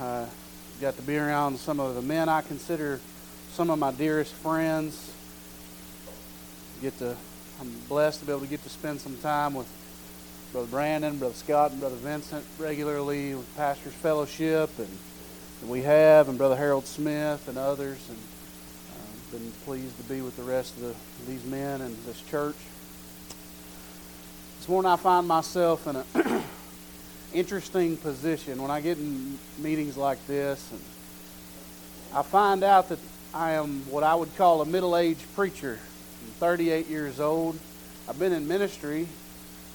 Uh, got to be around some of the men I consider some of my dearest friends. Get to, I'm blessed to be able to get to spend some time with Brother Brandon, Brother Scott, and Brother Vincent regularly with Pastors Fellowship, and, we have, and Brother Harold Smith and others, and uh, been pleased to be with the rest of the, these men and this church. This morning I find myself in an interesting position when I get in meetings like this, and I find out that I am what I would call a middle-aged preacher. I'm 38 years old. I've been in ministry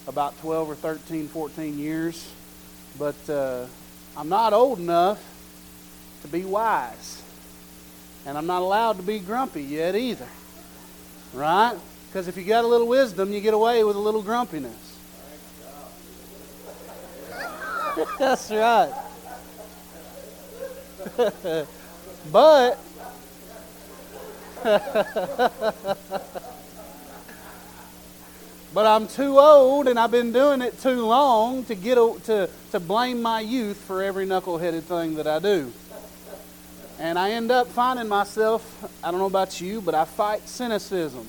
about 12 or 13, 14 years, but uh, I'm not old enough to be wise. And I'm not allowed to be grumpy yet either. Right? Because if you got a little wisdom, you get away with a little grumpiness. That's right. but but I'm too old and I've been doing it too long to get to, to blame my youth for every knuckleheaded thing that I do. And I end up finding myself, I don't know about you, but I fight cynicism.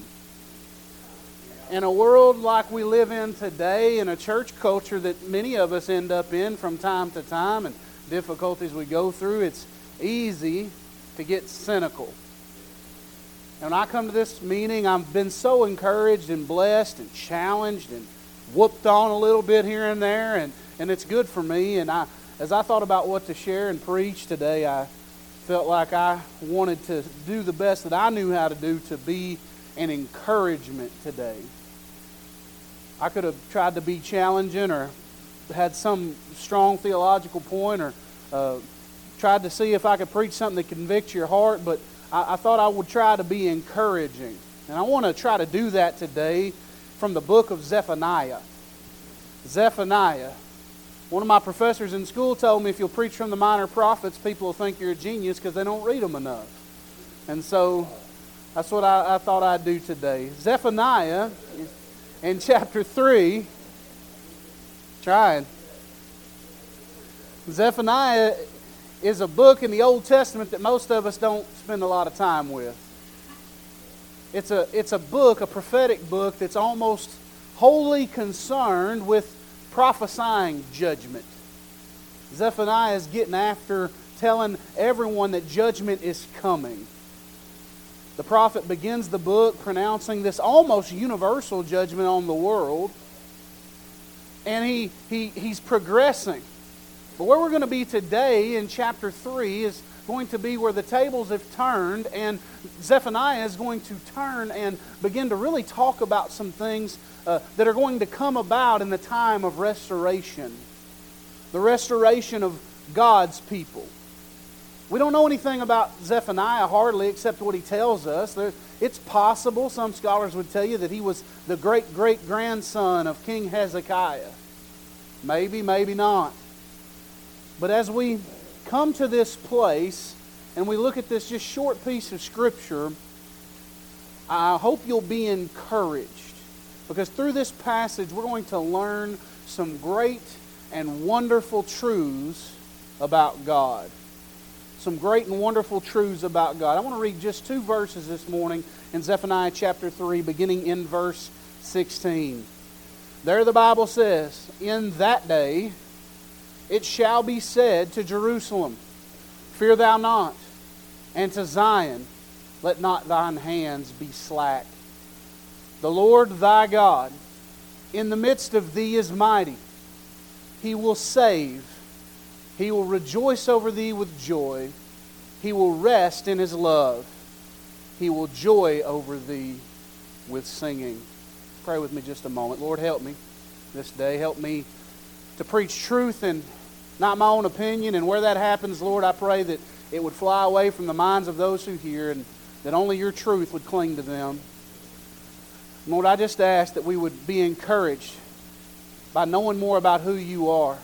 In a world like we live in today, in a church culture that many of us end up in from time to time, and difficulties we go through, it's easy to get cynical. And when I come to this meeting, I've been so encouraged and blessed and challenged and whooped on a little bit here and there, and, and it's good for me. And I, as I thought about what to share and preach today, I felt like I wanted to do the best that I knew how to do to be an encouragement today. I could have tried to be challenging or had some strong theological point or uh, tried to see if I could preach something that convicts your heart, but I, I thought I would try to be encouraging. And I want to try to do that today from the book of Zephaniah. Zephaniah. One of my professors in school told me if you'll preach from the minor prophets, people will think you're a genius because they don't read them enough. And so that's what I, I thought I'd do today. Zephaniah in chapter 3. Trying. Zephaniah is a book in the Old Testament that most of us don't spend a lot of time with. It's a, it's a book, a prophetic book, that's almost wholly concerned with prophesying judgment. Zephaniah is getting after telling everyone that judgment is coming. The prophet begins the book pronouncing this almost universal judgment on the world. And he, he, he's progressing. But where we're going to be today in chapter 3 is going to be where the tables have turned, and Zephaniah is going to turn and begin to really talk about some things uh, that are going to come about in the time of restoration. The restoration of God's people. We don't know anything about Zephaniah hardly except what he tells us. It's possible, some scholars would tell you, that he was the great great grandson of King Hezekiah. Maybe, maybe not. But as we come to this place and we look at this just short piece of Scripture, I hope you'll be encouraged. Because through this passage, we're going to learn some great and wonderful truths about God. Some great and wonderful truths about God. I want to read just two verses this morning in Zephaniah chapter 3, beginning in verse 16. There the Bible says, In that day, it shall be said to Jerusalem, Fear thou not, and to Zion, Let not thine hands be slack. The Lord thy God in the midst of thee is mighty. He will save. He will rejoice over thee with joy. He will rest in his love. He will joy over thee with singing. Pray with me just a moment. Lord, help me this day. Help me to preach truth and not my own opinion. And where that happens, Lord, I pray that it would fly away from the minds of those who hear and that only your truth would cling to them. Lord, I just ask that we would be encouraged by knowing more about who you are,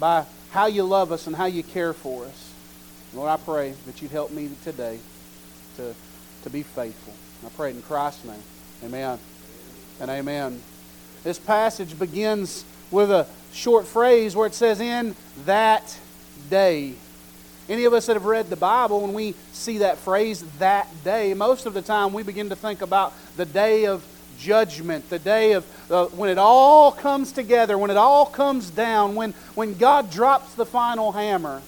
by how you love us and how you care for us. Lord, I pray that you'd help me today to, to be faithful. I pray in Christ's name. Amen. And amen. This passage begins with a short phrase where it says, In that day. Any of us that have read the Bible, when we see that phrase, that day, most of the time we begin to think about the day of judgment, the day of uh, when it all comes together, when it all comes down, when, when God drops the final hammer,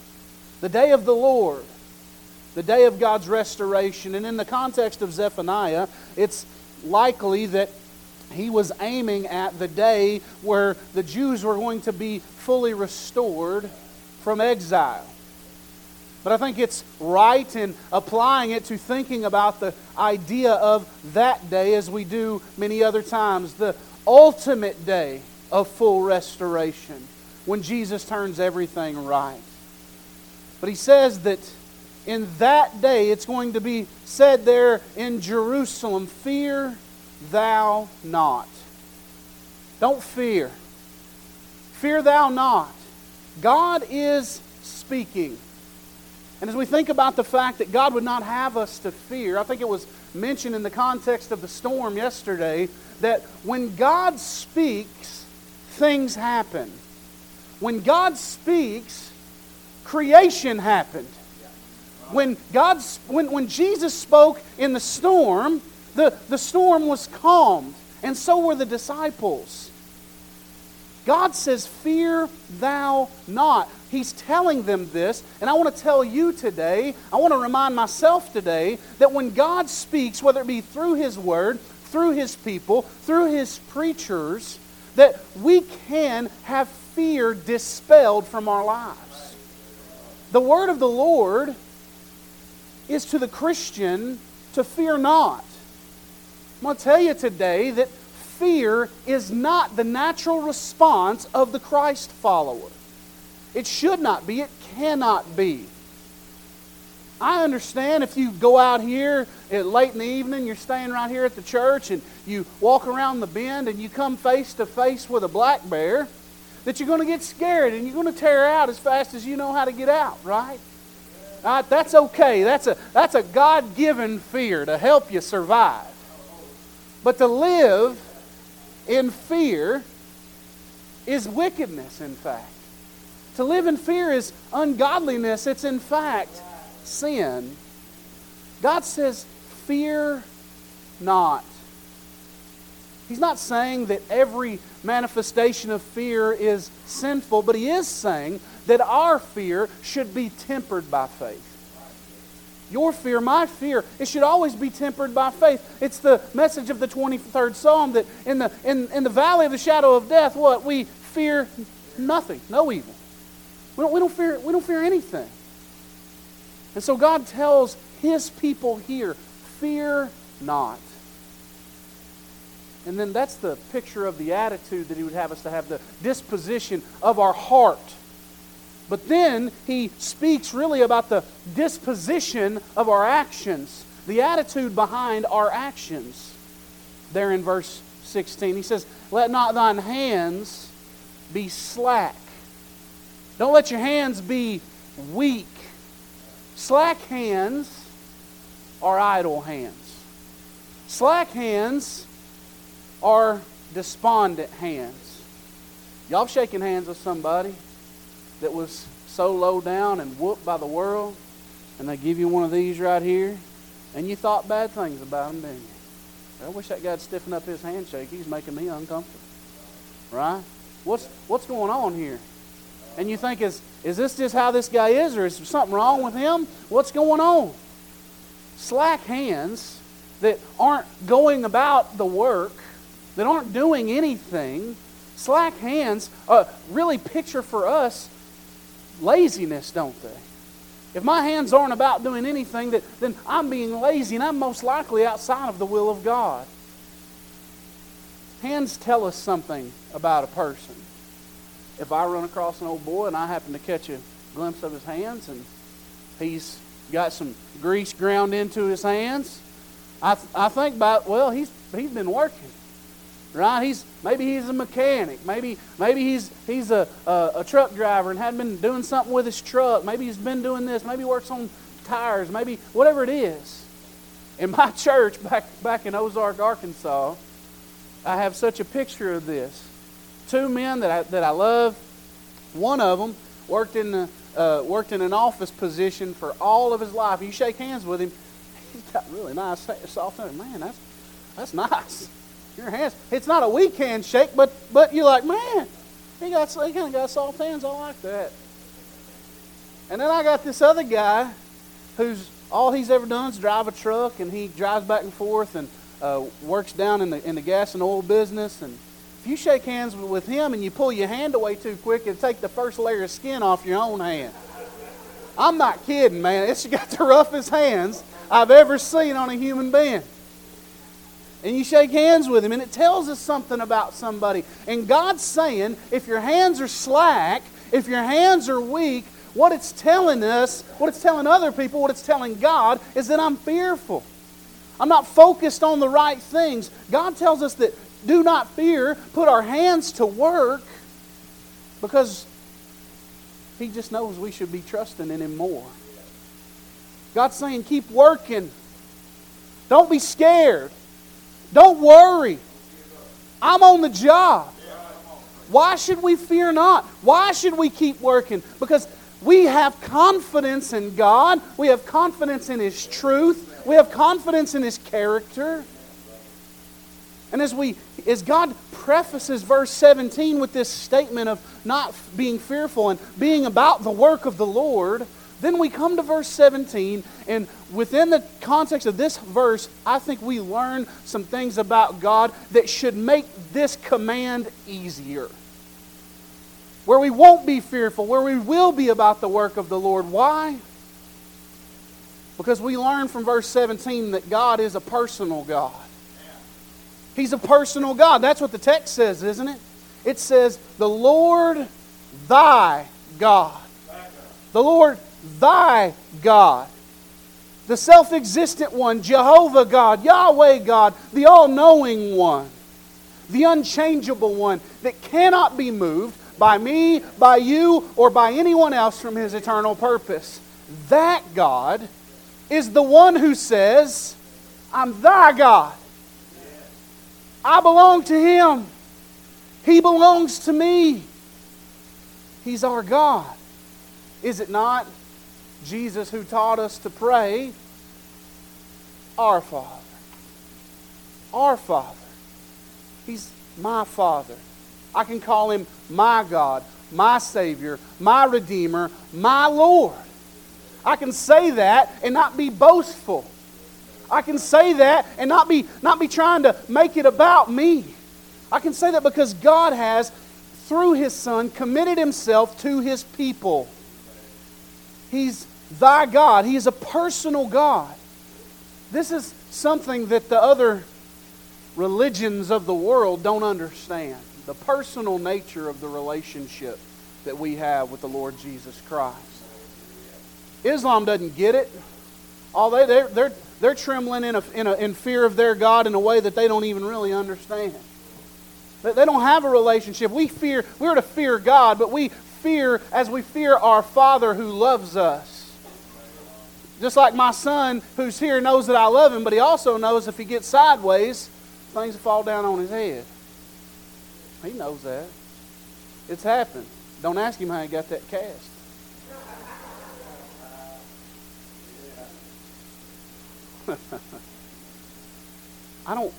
the day of the Lord, the day of God's restoration. And in the context of Zephaniah, it's likely that he was aiming at the day where the Jews were going to be fully restored from exile. But I think it's right in applying it to thinking about the idea of that day as we do many other times, the ultimate day of full restoration, when Jesus turns everything right. But he says that in that day it's going to be said there in Jerusalem, Fear thou not. Don't fear. Fear thou not. God is speaking. And as we think about the fact that God would not have us to fear, I think it was mentioned in the context of the storm yesterday that when God speaks, things happen. When God speaks, creation happened. When, God, when, when Jesus spoke in the storm, the, the storm was calmed, and so were the disciples. God says, Fear thou not. He's telling them this, and I want to tell you today, I want to remind myself today that when God speaks, whether it be through His Word, through His people, through His preachers, that we can have fear dispelled from our lives. The Word of the Lord is to the Christian to fear not. I'm going to tell you today that fear is not the natural response of the Christ follower. It should not be, it cannot be. I understand if you go out here late in the evening, you're staying right here at the church, and you walk around the bend and you come face to face with a black bear, that you're going to get scared and you're going to tear out as fast as you know how to get out, right? that's okay. That's a, that's a God given fear to help you survive. But to live in fear is wickedness, in fact. To live in fear is ungodliness. It's, in fact, sin. God says, Fear not. He's not saying that every manifestation of fear is sinful, but He is saying that our fear should be tempered by faith. Your fear, my fear, it should always be tempered by faith. It's the message of the 23rd Psalm that in the, in, in the valley of the shadow of death, what? We fear nothing, no evil. We don't, we don't, fear, we don't fear anything. And so God tells his people here, fear not. And then that's the picture of the attitude that he would have us to have, the disposition of our heart but then he speaks really about the disposition of our actions, the attitude behind our actions. There in verse 16, he says, Let not thine hands be slack. Don't let your hands be weak. Slack hands are idle hands. Slack hands are despondent hands. Y'all shaking hands with somebody that was so low down and whooped by the world, and they give you one of these right here, and you thought bad things about him, didn't you? I wish that guy'd stiffen up his handshake. He's making me uncomfortable. Right? What's, what's going on here? And you think, is, is this just how this guy is, or is something wrong with him? What's going on? Slack hands that aren't going about the work, that aren't doing anything, slack hands uh, really picture for us laziness, don't they? If my hands aren't about doing anything, that, then I'm being lazy and I'm most likely outside of the will of God. Hands tell us something about a person. If I run across an old boy and I happen to catch a glimpse of his hands and he's got some grease ground into his hands, I, th- I think about, well, he's, he's been working right? He's maybe he's a mechanic. Maybe maybe he's he's a, a, a truck driver and had been doing something with his truck. Maybe he's been doing this. Maybe he works on tires. Maybe whatever it is. In my church back back in Ozark, Arkansas, I have such a picture of this. Two men that I, that I love. One of them worked in the uh, worked in an office position for all of his life. You shake hands with him, he's got really nice, soft hands. Man, that's, that's nice. Your hands. It's not a weak handshake, but, but you're like, man, he, got, he kind of got soft hands. I like that. And then I got this other guy who's all he's ever done is drive a truck, and he drives back and forth and uh, works down in the, in the gas and oil business. And if you shake hands with him and you pull your hand away too quick, it'll take the first layer of skin off your own hand. I'm not kidding, man. It's got the roughest hands I've ever seen on a human being. And you shake hands with him, and it tells us something about somebody. And God's saying, if your hands are slack, if your hands are weak, what it's telling us, what it's telling other people, what it's telling God is that I'm fearful. I'm not focused on the right things. God tells us that do not fear, put our hands to work because He just knows we should be trusting in Him more. God's saying, keep working. Don't be scared. Don't worry. I'm on the job. Why should we fear not? Why should we keep working? Because we have confidence in God. We have confidence in His truth. We have confidence in His character. And as we as God prefaces verse 17 with this statement of not being fearful and being about the work of the Lord, then we come to verse 17, and within the context of this verse, I think we learn some things about God that should make this command easier where we won't be fearful, where we will be about the work of the Lord. Why? Because we learn from verse 17 that God is a personal God. He's a personal God. That's what the text says, isn't it? It says, The Lord thy God. The Lord thy God. The self existent one, Jehovah God, Yahweh God, the all knowing one, the unchangeable one that cannot be moved, by me, by you, or by anyone else from his eternal purpose. That God is the one who says, I'm thy God. I belong to him. He belongs to me. He's our God. Is it not Jesus who taught us to pray, Our Father? Our Father. He's my Father. I can call him my God, my Savior, my Redeemer, my Lord. I can say that and not be boastful. I can say that and not be, not be trying to make it about me. I can say that because God has, through His Son, committed Himself to His people. He's thy God, He is a personal God. This is something that the other religions of the world don't understand the personal nature of the relationship that we have with the Lord Jesus Christ. Islam doesn't get it. All they, they're, they're, they're trembling in, a, in, a, in fear of their God in a way that they don't even really understand. They don't have a relationship. We fear, we're to fear God, but we fear as we fear our Father who loves us. Just like my son who's here knows that I love him, but he also knows if he gets sideways, things will fall down on his head. He knows that. It's happened. Don't ask him how he got that cast. I don't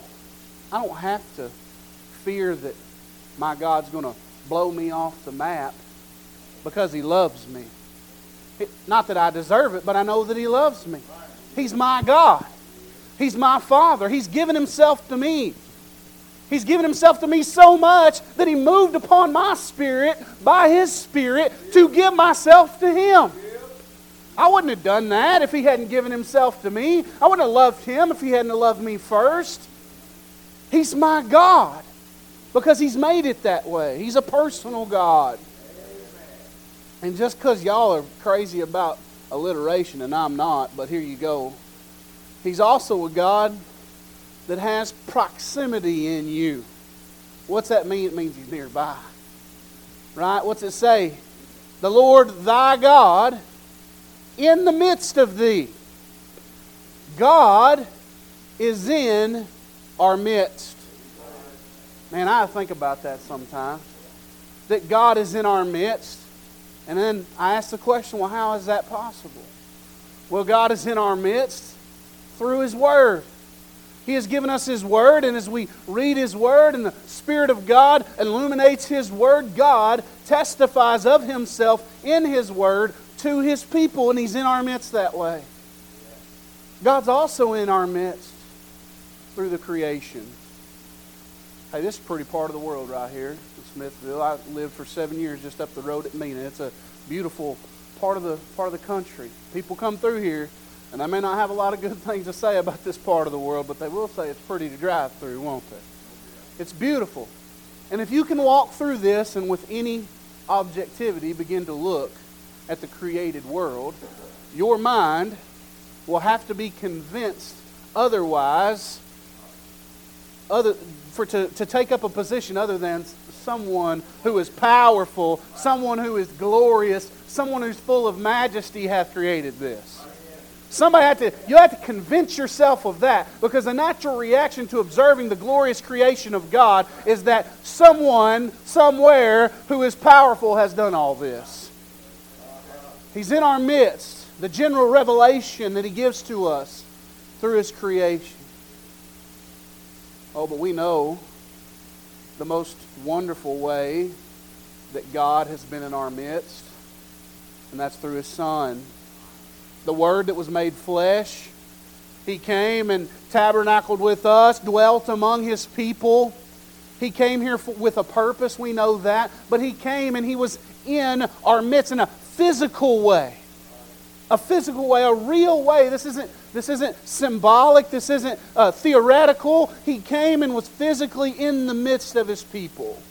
I don't have to fear that my God's going to blow me off the map because he loves me. not that I deserve it, but I know that he loves me. He's my God. He's my Father. He's given himself to me. He's given himself to me so much that he moved upon my spirit by his spirit to give myself to him. I wouldn't have done that if he hadn't given himself to me. I wouldn't have loved him if he hadn't loved me first. He's my God because he's made it that way. He's a personal God. And just because y'all are crazy about alliteration, and I'm not, but here you go. He's also a God that has proximity in you. What's that mean? It means he's nearby. Right? What's it say? The Lord thy God in the midst of thee. God is in our midst. Man, I think about that sometimes. That God is in our midst. And then I ask the question well, how is that possible? Well, God is in our midst through His Word. He has given us His Word, and as we read His Word and the Spirit of God illuminates His Word, God testifies of Himself in His Word to His people, and He's in our midst that way. God's also in our midst through the creation. Hey, this is a pretty part of the world right here in Smithville. I lived for seven years just up the road at Mena. It's a beautiful part of the part of the country. People come through here, and I may not have a lot of good things to say about this part of the world, but they will say it's pretty to drive through, won't they? It's beautiful. And if you can walk through this and with any objectivity begin to look at the created world, your mind will have to be convinced otherwise other for to, to take up a position other than someone who is powerful, someone who is glorious, someone who's full of majesty hath created this. Somebody had to, you have to convince yourself of that because the natural reaction to observing the glorious creation of God is that someone, somewhere, who is powerful has done all this. He's in our midst. The general revelation that He gives to us through His creation. Oh, but we know the most wonderful way that God has been in our midst, and that's through His Son. The Word that was made flesh. He came and tabernacled with us, dwelt among His people. He came here with a purpose, we know that, but He came and He was in our midst in a physical way. A physical way, a real way. This isn't this isn't symbolic. This isn't uh, theoretical. He came and was physically in the midst of his people.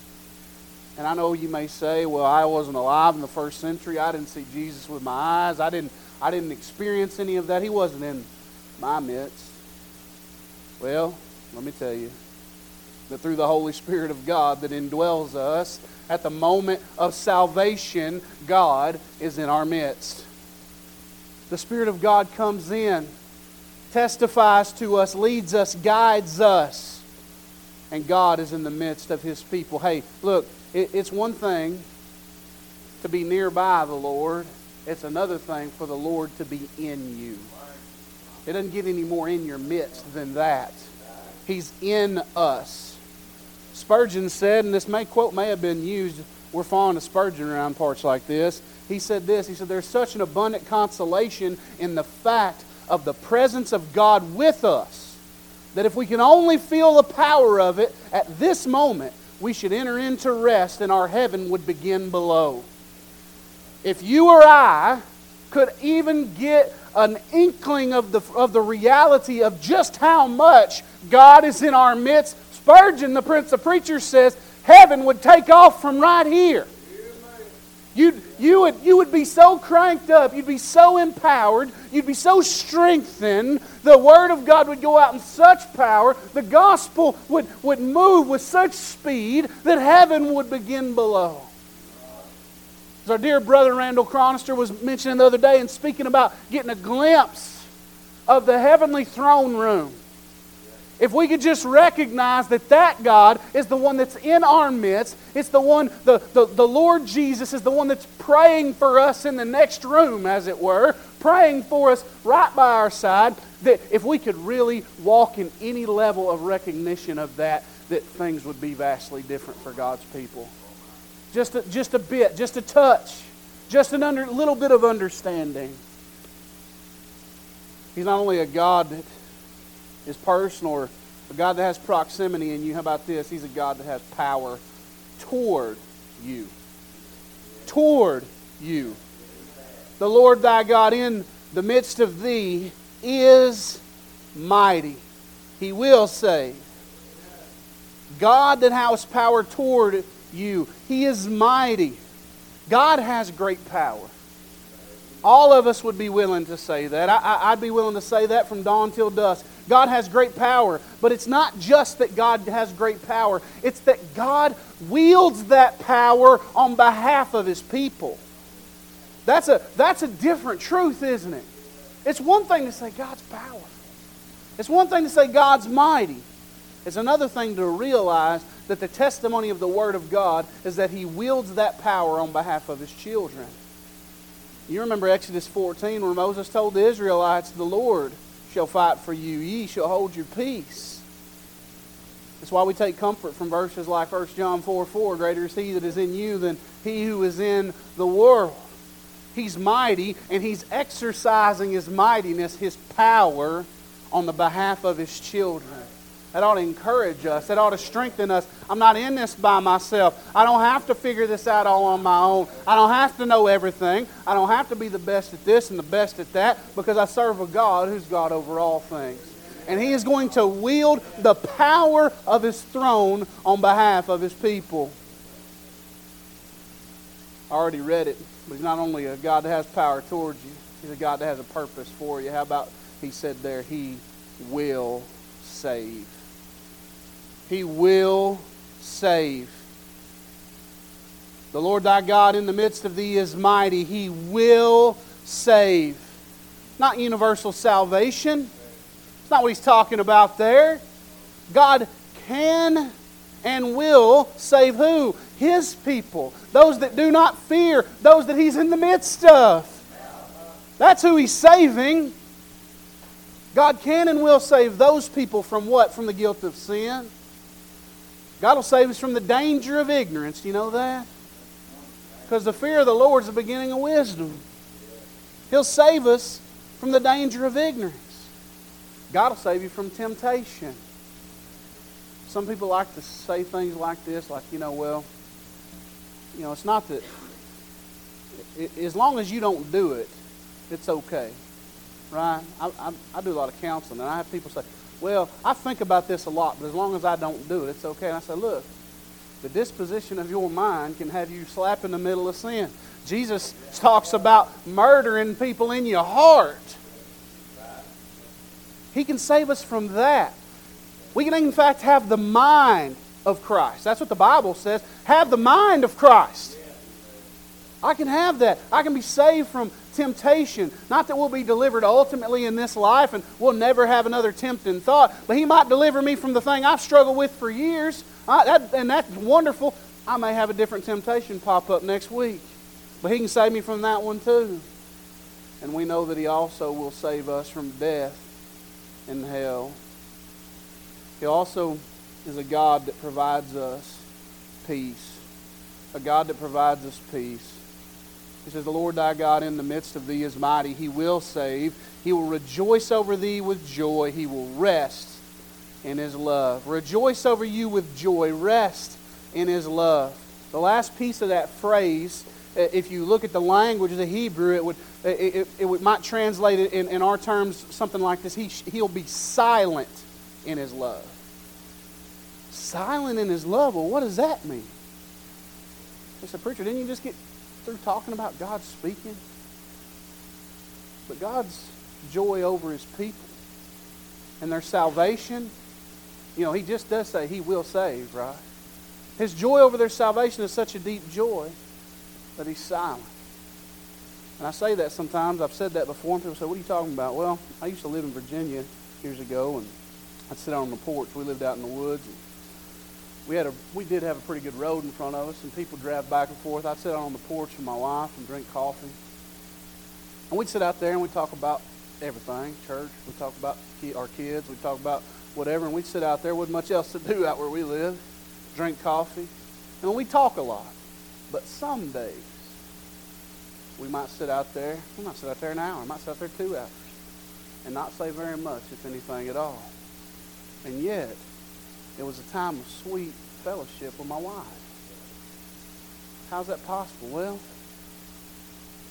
And I know you may say, well, I wasn't alive in the first century. I didn't see Jesus with my eyes. I didn't, I didn't experience any of that. He wasn't in my midst. Well, let me tell you that through the Holy Spirit of God that indwells us, at the moment of salvation, God is in our midst. The Spirit of God comes in testifies to us, leads us, guides us. And God is in the midst of His people. Hey, look, it's one thing to be nearby the Lord, it's another thing for the Lord to be in you. It doesn't get any more in your midst than that. He's in us. Spurgeon said, and this may quote may have been used, we're fond of Spurgeon around parts like this. He said this, he said, There's such an abundant consolation in the fact of the presence of God with us, that if we can only feel the power of it at this moment, we should enter into rest and our heaven would begin below. If you or I could even get an inkling of the, of the reality of just how much God is in our midst, Spurgeon, the Prince of Preachers, says heaven would take off from right here. You'd, you, would, you would be so cranked up, you'd be so empowered, you'd be so strengthened. The Word of God would go out in such power, the gospel would, would move with such speed that heaven would begin below. As our dear brother Randall Cronister was mentioning the other day and speaking about getting a glimpse of the heavenly throne room. If we could just recognize that that God is the one that's in our midst, it's the one, the, the, the Lord Jesus is the one that's praying for us in the next room, as it were, praying for us right by our side, that if we could really walk in any level of recognition of that, that things would be vastly different for God's people. Just a, just a bit, just a touch, just a under, little bit of understanding. He's not only a God that is personal or a God that has proximity in you. How about this? He's a God that has power toward you. Toward you. The Lord thy God in the midst of thee is mighty. He will save. God that has power toward you. He is mighty. God has great power. All of us would be willing to say that. I, would be willing to say that from dawn till dusk. God has great power. But it's not just that God has great power, it's that God wields that power on behalf of his people. That's a, that's a different truth, isn't it? It's one thing to say God's powerful, it's one thing to say God's mighty. It's another thing to realize that the testimony of the Word of God is that He wields that power on behalf of His children. You remember Exodus 14 where Moses told the Israelites, The Lord shall fight for you, ye shall hold your peace. That's why we take comfort from verses like 1 John 4 4 Greater is he that is in you than he who is in the world. He's mighty, and he's exercising his mightiness, his power, on the behalf of his children. That ought to encourage us. That ought to strengthen us. I'm not in this by myself. I don't have to figure this out all on my own. I don't have to know everything. I don't have to be the best at this and the best at that because I serve a God who's God over all things. And He is going to wield the power of His throne on behalf of His people. I already read it, but He's not only a God that has power towards you, He's a God that has a purpose for you. How about He said there, He will save. He will save. The Lord thy God in the midst of thee is mighty. He will save. Not universal salvation. It's not what he's talking about there. God can and will save who? His people. Those that do not fear. Those that he's in the midst of. That's who he's saving. God can and will save those people from what? From the guilt of sin. God will save us from the danger of ignorance. Do you know that? Because the fear of the Lord is the beginning of wisdom. He'll save us from the danger of ignorance. God will save you from temptation. Some people like to say things like this, like, you know, well, you know, it's not that, as long as you don't do it, it's okay. Right? I, I, I do a lot of counseling, and I have people say, well, I think about this a lot, but as long as I don't do it, it's okay. And I say, look, the disposition of your mind can have you slap in the middle of sin. Jesus talks about murdering people in your heart. He can save us from that. We can, in fact, have the mind of Christ. That's what the Bible says. Have the mind of Christ. I can have that. I can be saved from temptation. Not that we'll be delivered ultimately in this life and we'll never have another tempting thought, but He might deliver me from the thing I've struggled with for years. I, that, and that's wonderful. I may have a different temptation pop up next week, but He can save me from that one too. And we know that He also will save us from death and hell. He also is a God that provides us peace. A God that provides us peace. He says, The Lord thy God in the midst of thee is mighty. He will save. He will rejoice over thee with joy. He will rest in his love. Rejoice over you with joy. Rest in his love. The last piece of that phrase, uh, if you look at the language of the Hebrew, it would uh, it, it, it might translate it in, in our terms something like this. He, he'll be silent in his love. Silent in his love. Well, what does that mean? I said, Preacher, didn't you just get through talking about God speaking. But God's joy over his people and their salvation, you know, he just does say he will save, right? His joy over their salvation is such a deep joy that he's silent. And I say that sometimes. I've said that before, and people say, What are you talking about? Well, I used to live in Virginia years ago, and I'd sit on the porch. We lived out in the woods. And we had a we did have a pretty good road in front of us, and people drive back and forth. I'd sit out on the porch with my wife and drink coffee, and we'd sit out there and we'd talk about everything, church. We'd talk about our kids. We'd talk about whatever, and we'd sit out there. with much else to do out where we live. Drink coffee, and we talk a lot. But some days we might sit out there. We might sit out there an hour. We might sit out there two hours, and not say very much, if anything at all. And yet it was a time of sweet fellowship with my wife. How's that possible? Well,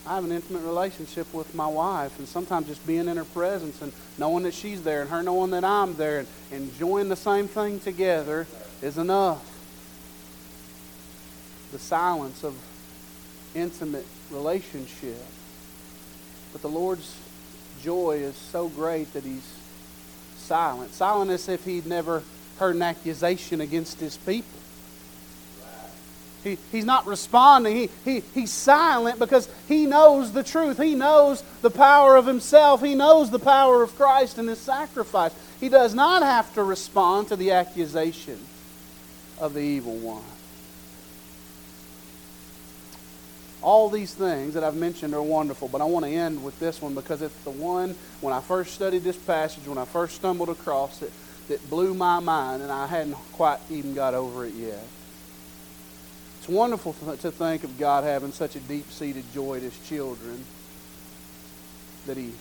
I have an intimate relationship with my wife, and sometimes just being in her presence and knowing that she's there and her knowing that I'm there and enjoying the same thing together is enough. The silence of intimate relationship. But the Lord's joy is so great that He's silent. Silent as if He'd never heard an accusation against his people. He, he's not responding. He, he, he's silent because he knows the truth. He knows the power of himself. He knows the power of Christ and his sacrifice. He does not have to respond to the accusation of the evil one. All these things that I've mentioned are wonderful, but I want to end with this one because it's the one, when I first studied this passage, when I first stumbled across it, that blew my mind, and I hadn't quite even got over it yet. It's wonderful to think of God having such a deep seated joy at His children, that He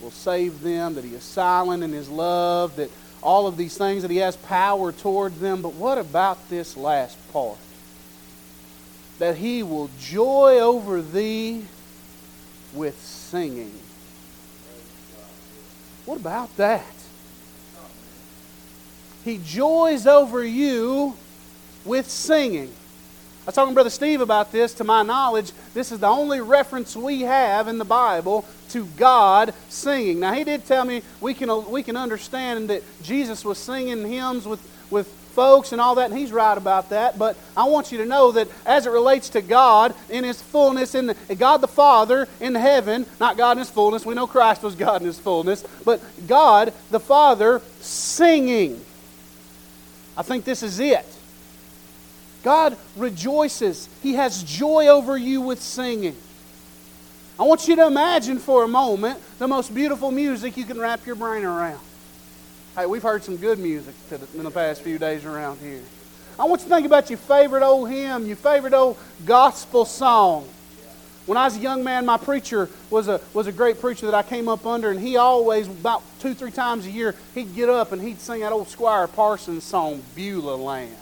will save them, that He is silent in His love, that all of these things, that He has power toward them. But what about this last part? That He will joy over thee with singing. What about that? He joys over you with singing. I was talking to Brother Steve about this. To my knowledge, this is the only reference we have in the Bible to God singing. Now, he did tell me we can, we can understand that Jesus was singing hymns with, with folks and all that, and he's right about that. But I want you to know that as it relates to God in his fullness, in the, God the Father in heaven, not God in his fullness, we know Christ was God in his fullness, but God the Father singing. I think this is it. God rejoices. He has joy over you with singing. I want you to imagine for a moment the most beautiful music you can wrap your brain around. Hey, we've heard some good music in the past few days around here. I want you to think about your favorite old hymn, your favorite old gospel song. When I was a young man, my preacher was a, was a great preacher that I came up under, and he always, about two, three times a year, he'd get up and he'd sing that old Squire Parsons song, Beulah Land.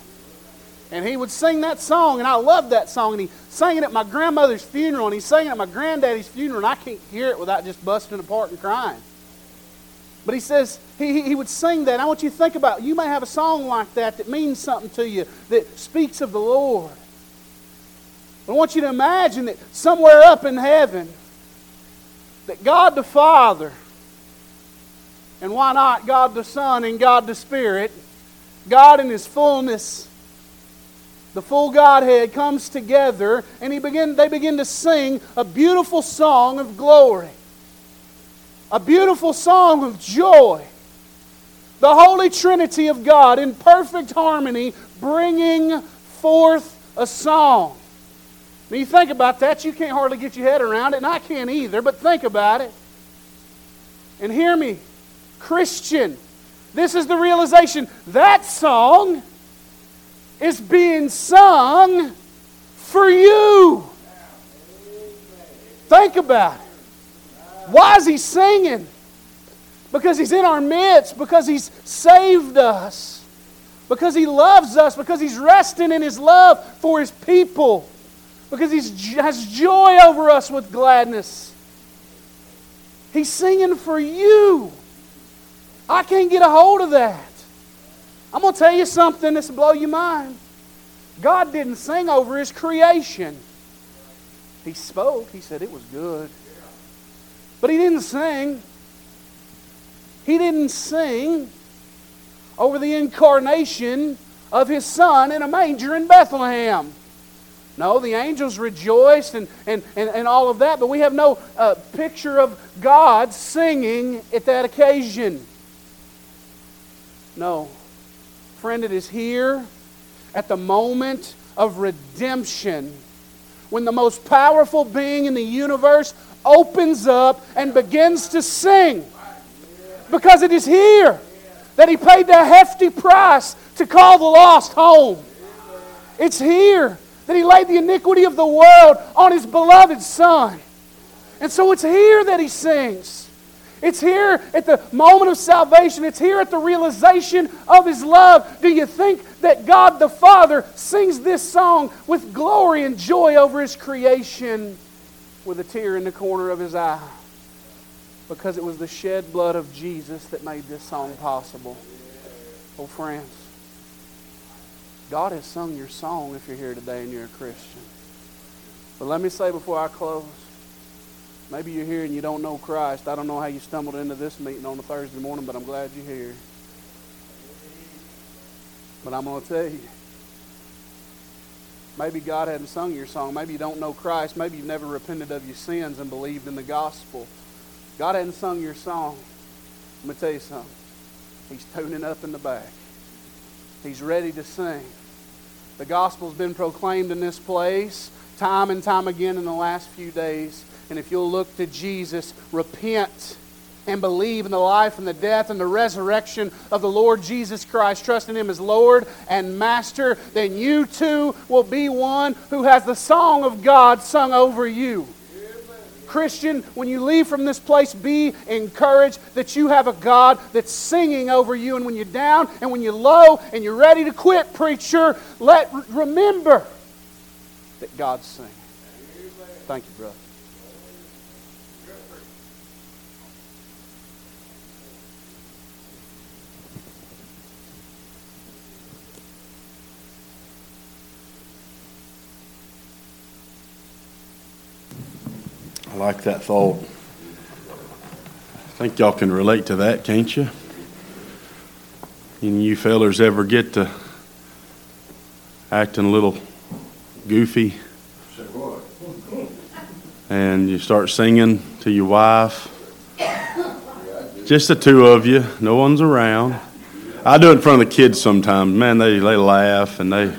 And he would sing that song, and I loved that song. And he sang it at my grandmother's funeral, and he sang it at my granddaddy's funeral, and I can't hear it without just busting apart and crying. But he says he, he would sing that. I want you to think about you may have a song like that that means something to you, that speaks of the Lord. I want you to imagine that somewhere up in heaven, that God the Father, and why not God the Son and God the Spirit, God in His fullness, the full Godhead comes together and he begin, they begin to sing a beautiful song of glory, a beautiful song of joy. The Holy Trinity of God in perfect harmony bringing forth a song. When you think about that, you can't hardly get your head around it, and I can't either, but think about it. And hear me, Christian, this is the realization that song is being sung for you. Think about it. Why is he singing? Because he's in our midst, because he's saved us, because he loves us, because he's resting in his love for his people, because he has joy over us with gladness. He's singing for you. I can't get a hold of that. I'm going to tell you something that's blow your mind. God didn't sing over his creation. He spoke, he said it was good. But he didn't sing. He didn't sing over the incarnation of his son in a manger in Bethlehem. No, the angels rejoiced and, and, and, and all of that, but we have no uh, picture of God singing at that occasion. No. Friend, it is here at the moment of redemption when the most powerful being in the universe opens up and begins to sing. Because it is here that he paid the hefty price to call the lost home. It's here that he laid the iniquity of the world on his beloved Son. And so it's here that he sings. It's here at the moment of salvation. It's here at the realization of His love. Do you think that God the Father sings this song with glory and joy over His creation with a tear in the corner of His eye? Because it was the shed blood of Jesus that made this song possible. Oh, friends, God has sung your song if you're here today and you're a Christian. But let me say before I close Maybe you're here and you don't know Christ. I don't know how you stumbled into this meeting on a Thursday morning, but I'm glad you're here. But I'm going to tell you. Maybe God hadn't sung your song. Maybe you don't know Christ. Maybe you've never repented of your sins and believed in the gospel. God hadn't sung your song. Let me tell you something. He's tuning up in the back. He's ready to sing. The gospel's been proclaimed in this place time and time again in the last few days. And if you'll look to Jesus, repent and believe in the life and the death and the resurrection of the Lord Jesus Christ, trust in Him as Lord and Master, then you too will be one who has the song of God sung over you. Christian, when you leave from this place, be encouraged that you have a God that's singing over you. And when you're down and when you're low and you're ready to quit, preacher, let remember that God's singing. Thank you, brother. Like that thought. I think y'all can relate to that, can't you? Any you fellers ever get to acting a little goofy? And you start singing to your wife. Just the two of you, no one's around. I do it in front of the kids sometimes. Man, they, they laugh and they